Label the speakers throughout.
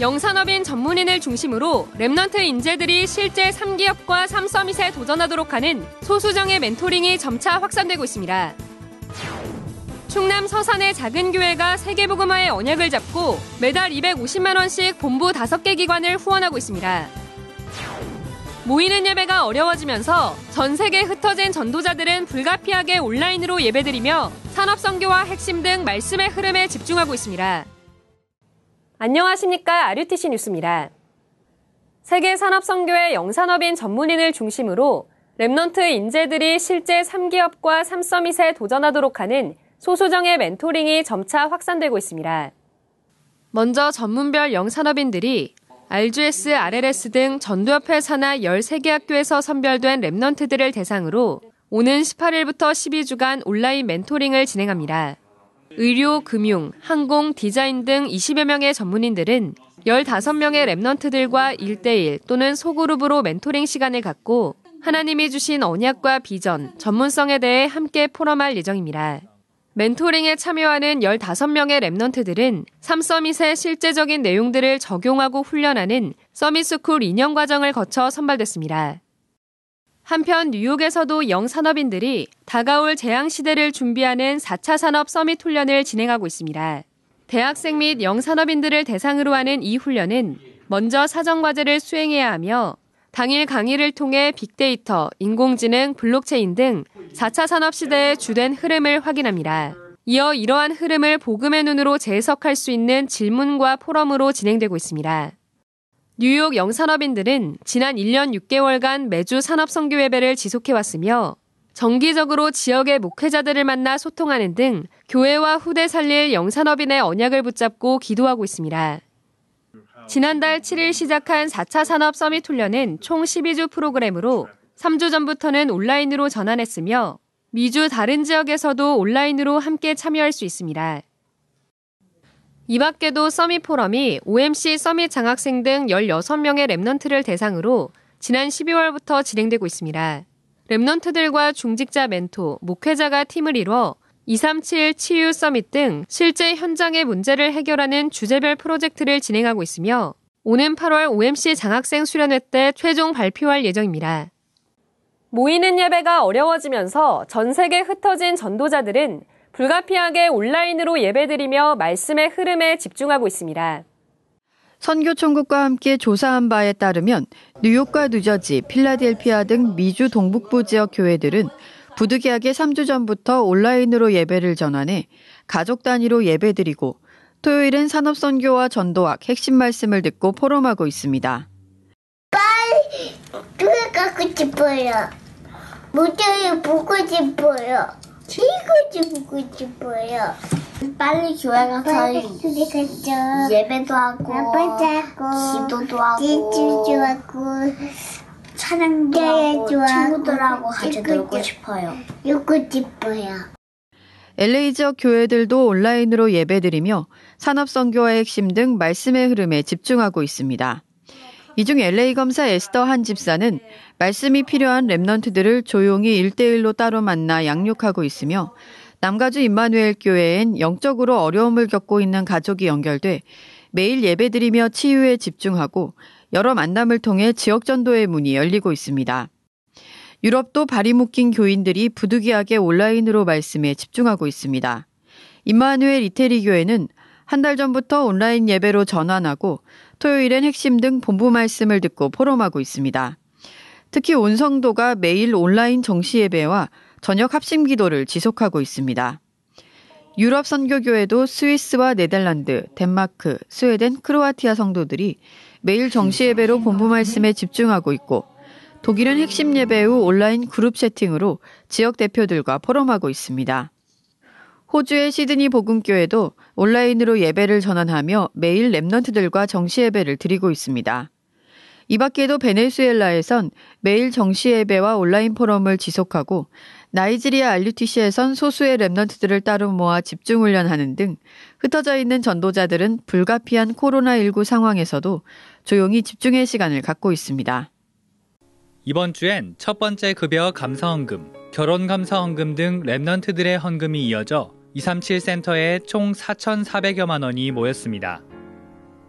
Speaker 1: 영산업인 전문인을 중심으로 remnant 인재들이 실제 3기업과 3서밋에 도전하도록 하는 소수정예 멘토링이 점차 확산되고 있습니다. 충남 서산의 작은 교회가 세계복음화의 언약을 잡고 매달 250만 원씩 본부 5개 기관을 후원하고 있습니다. 모이는 예배가 어려워지면서 전 세계에 흩어진 전도자들은 불가피하게 온라인으로 예배드리며 산업선교와 핵심 등 말씀의 흐름에 집중하고 있습니다. 안녕하십니까. RUTC 뉴스입니다. 세계산업선교회 영산업인 전문인을 중심으로 remnant 인재들이 실제 3기업과 3서밋에 도전하도록 하는 소수정예 멘토링이 점차 확산되고 있습니다. 먼저 전문별 영산업인들이 RGS, RLS 등 전도협회 산하 13개 학교에서 선별된 remnant들을 대상으로 오는 18일부터 12주간 온라인 멘토링을 진행합니다. 의료, 금융, 항공, 디자인 등 20여 명의 전문인들은 15명의 remnant들과 1대1 또는 소그룹으로 멘토링 시간을 갖고 하나님이 주신 언약과 비전, 전문성에 대해 함께 포럼할 예정입니다. 멘토링에 참여하는 15명의 remnant들은 3서밋의 실제적인 내용들을 적용하고 훈련하는 서밋스쿨 2년 과정을 거쳐 선발됐습니다. 한편 뉴욕에서도 영산업인들이 다가올 재앙시대를 준비하는 4차 산업 서밋 훈련을 진행하고 있습니다. 대학생 및 영산업인들을 대상으로 하는 이 훈련은 먼저 사전과제를 수행해야 하며 당일 강의를 통해 빅데이터, 인공지능, 블록체인 등 4차 산업시대의 주된 흐름을 확인합니다. 이어 이러한 흐름을 복음의 눈으로 재해석할 수 있는 질문과 포럼으로 진행되고 있습니다. 뉴욕 영산업인들은 지난 1년 6개월간 매주 산업선교 예배를 지속해왔으며 정기적으로 지역의 목회자들을 만나 소통하는 등 교회와 후대 살릴 영산업인의 언약을 붙잡고 기도하고 있습니다. 지난달 7일 시작한 4차 산업 서밋 훈련은 총 12주 프로그램으로 3주 전부터는 온라인으로 전환했으며 미주 다른 지역에서도 온라인으로 함께 참여할 수 있습니다. 이 밖에도 서밋 포럼이 OMC 서밋 장학생 등 16명의 remnant를 대상으로 지난 12월부터 진행되고 있습니다. remnant들과 중직자 멘토, 목회자가 팀을 이뤄 237 치유 서밋 등 실제 현장의 문제를 해결하는 주제별 프로젝트를 진행하고 있으며 오는 8월 OMC 장학생 수련회 때 최종 발표할 예정입니다. 모이는 예배가 어려워지면서 전 세계 흩어진 전도자들은 불가피하게 온라인으로 예배드리며 말씀의 흐름에 집중하고 있습니다.
Speaker 2: 선교총국과 함께 조사한 바에 따르면 뉴욕과 뉴저지, 필라델피아 등 미주 동북부 지역 교회들은 부득이하게 3주 전부터 온라인으로 예배를 전환해 가족 단위로 예배드리고 토요일은 산업선교와 전도학 핵심 말씀을 듣고 포럼하고 있습니다.
Speaker 3: 빨리 교회 가고 싶어요. 무대에 보고 싶어요. 이거 보고 싶어요.
Speaker 4: 빨리 교회 가서 예배도 하고 기도도 하고
Speaker 3: 하고
Speaker 4: 찬양도 하고 친구들하고 같이 놀고 싶어요.
Speaker 3: 놀고 싶어요.
Speaker 2: LA 지역 교회들도 온라인으로 예배드리며 산업 선교와의 핵심 등 말씀의 흐름에 집중하고 있습니다. 이 중 LA 검사 에스더 한 집사는 말씀이 필요한 랩넌트들을 조용히 1대1로 따로 만나 양육하고 있으며 남가주 임마누엘 교회엔 영적으로 어려움을 겪고 있는 가족이 연결돼 매일 예배드리며 치유에 집중하고 여러 만남을 통해 지역 전도의 문이 열리고 있습니다. 유럽도 발이 묶인 교인들이 부득이하게 온라인으로 말씀에 집중하고 있습니다. 임마누엘 이태리 교회는 한 달 전부터 온라인 예배로 전환하고 토요일엔 핵심 등 본부 말씀을 듣고 포럼하고 있습니다. 특히 온 성도가 매일 온라인 정시 예배와 저녁 합심 기도를 지속하고 있습니다. 유럽 선교교회도 스위스와 네덜란드, 덴마크, 스웨덴, 크로아티아 성도들이 매일 정시 예배로 본부 말씀에 집중하고 있고 독일은 핵심 예배 후 온라인 그룹 채팅으로 지역 대표들과 포럼하고 있습니다. 호주의 시드니 복음교회도 온라인으로 예배를 전환하며 매일 remnant들과 정시 예배를 드리고 있습니다. 이 밖에도 베네수엘라에선 매일 정시 예배와 온라인 포럼을 지속하고 나이지리아 RUTC에선 소수의 remnant들을 따로 모아 집중 훈련하는 등 흩어져 있는 전도자들은 불가피한 코로나19 상황에서도 조용히 집중의 시간을 갖고 있습니다.
Speaker 5: 이번 주엔 첫 번째 급여 감사헌금, 결혼 감사헌금 등 remnant들의 헌금이 이어져 237 센터에 총 4,400여만 원이 모였습니다.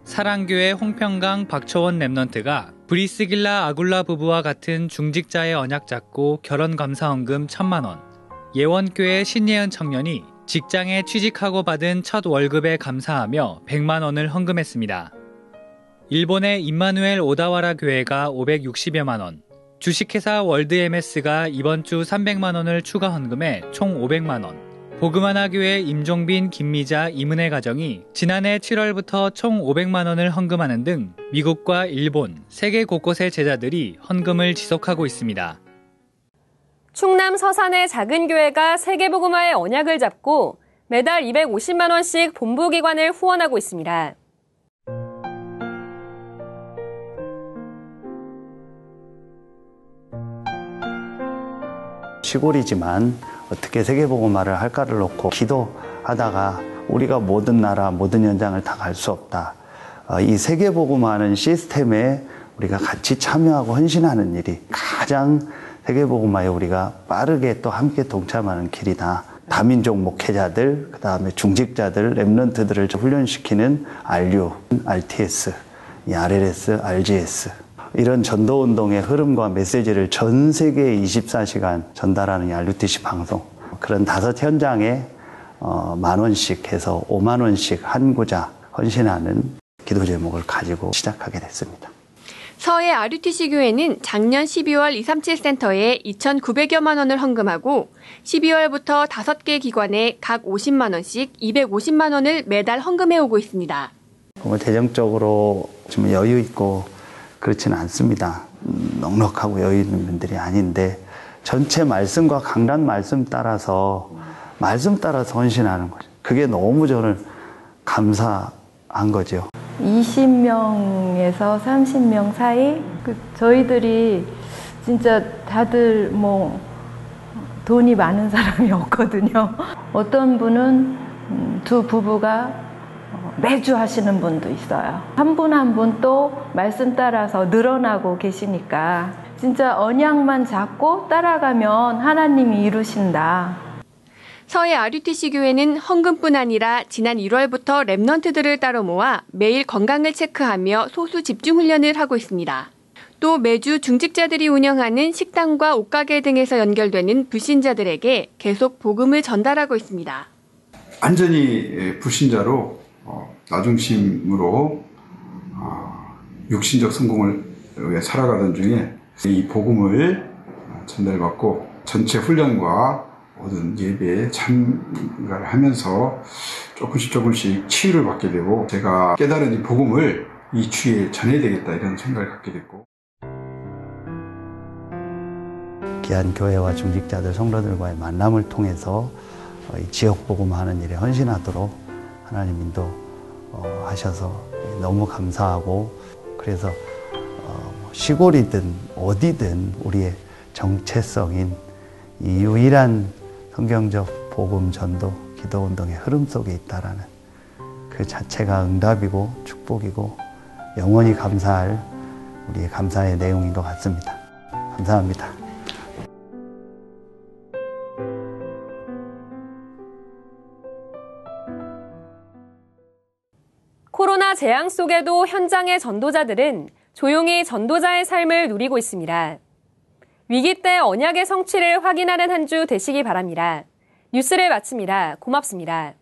Speaker 5: 사랑교회 홍평강 박초원 remnant가 브리스길라 아굴라 부부와 같은 중직자의 언약 잡고 결혼 감사헌금 천만 원, 예원교회 신예은 청년이 직장에 취직하고 받은 첫 월급에 감사하며 100만 원을 헌금했습니다. 일본의 임마누엘 오다와라 교회가 560여만 원, 주식회사 월드MS가 이번 주 300만 원을 추가 헌금해 총 500만 원, 보그마나 교회 임종빈, 김미자, 이문혜 가정이 지난해 7월부터 총 500만 원을 헌금하는 등 미국과 일본, 세계 곳곳의 제자들이 헌금을 지속하고 있습니다.
Speaker 1: 충남 서산의 작은 교회가 세계복음화의 언약을 잡고 매달 250만 원씩 본부기관을 후원하고 있습니다.
Speaker 6: 시골이지만 어떻게 세계복음화를 할까를 놓고 기도하다가 우리가 모든 나라 모든 현장을 다 갈 수 없다. 어, 이 세계복음화하는 시스템에 우리가 같이 참여하고 헌신하는 일이 가장 세계복음화에 우리가 빠르게 또 함께 동참하는 길이다. 다민족 목회자들, 그 다음에 중직자들, 랩런트들을 훈련시키는 RU, RTS, RLS, RGS 이런 전도 운동의 흐름과 메시지를 전 세계에 24시간 전달하는 RUTC 방송 그런 다섯 현장에 어, 만 원씩 해서 5만 원씩 한 구자 헌신하는 기도 제목을 가지고 시작하게 됐습니다.
Speaker 1: 서해 RUTC 교회는 작년 12월 237 센터에 2,900여만 원을 헌금하고 12월부터 5개 기관에 각 50만 원씩 250만 원을 매달 헌금해 오고 있습니다.
Speaker 6: 뭐 재정적으로 좀 여유 있고 그렇지는 않습니다. 음, 넉넉하고 여유 있는 분들이 아닌데 전체 말씀과 강단 말씀 따라서 말씀 따라서 헌신하는 거죠. 그게 너무 저는 감사한 거죠.
Speaker 7: 20명에서 30명 사이 그 저희들이 진짜 다들 뭐 돈이 많은 사람이 없거든요. 어떤 분은 음, 두 부부가 매주 하시는 분도 있어요. 한 분 한 분 또 말씀 따라서 늘어나고 계시니까 진짜 언약만 잡고 따라가면 하나님이 이루신다.
Speaker 1: 서해 RUTC 교회는 헌금뿐 아니라 지난 1월부터 랩넌트들을 따로 모아 매일 건강을 체크하며 소수 집중 훈련을 하고 있습니다. 또 매주 중직자들이 운영하는 식당과 옷가게 등에서 연결되는 불신자들에게 계속 복음을 전달하고 있습니다.
Speaker 8: 완전히 불신자로 어, 나중심으로 어, 육신적 성공을 위해 살아가던 중에 이 복음을 전달받고 전체 훈련과 모든 예배에 참가를 하면서 조금씩 조금씩 치유를 받게 되고 제가 깨달은 이 복음을 이 주위에 전해야 되겠다 이런 생각을 갖게 됐고.
Speaker 6: 귀한 교회와 중직자들 성도들과의 만남을 통해서 어, 지역 복음하는 일에 헌신하도록 하나님 인도 하셔서 어, 너무 감사하고 그래서 어, 뭐 시골이든 어디든 우리의 정체성인 이 유일한 성경적 복음 전도 기도 운동의 흐름 속에 있다라는 그 자체가 응답이고 축복이고 영원히 감사할 우리의 감사의 내용인 것 같습니다. 감사합니다.
Speaker 1: 재앙 속에도 현장의 전도자들은 조용히 전도자의 삶을 누리고 있습니다. 위기 때 언약의 성취를 확인하는 한 주 되시기 바랍니다. 뉴스를 마칩니다. 고맙습니다.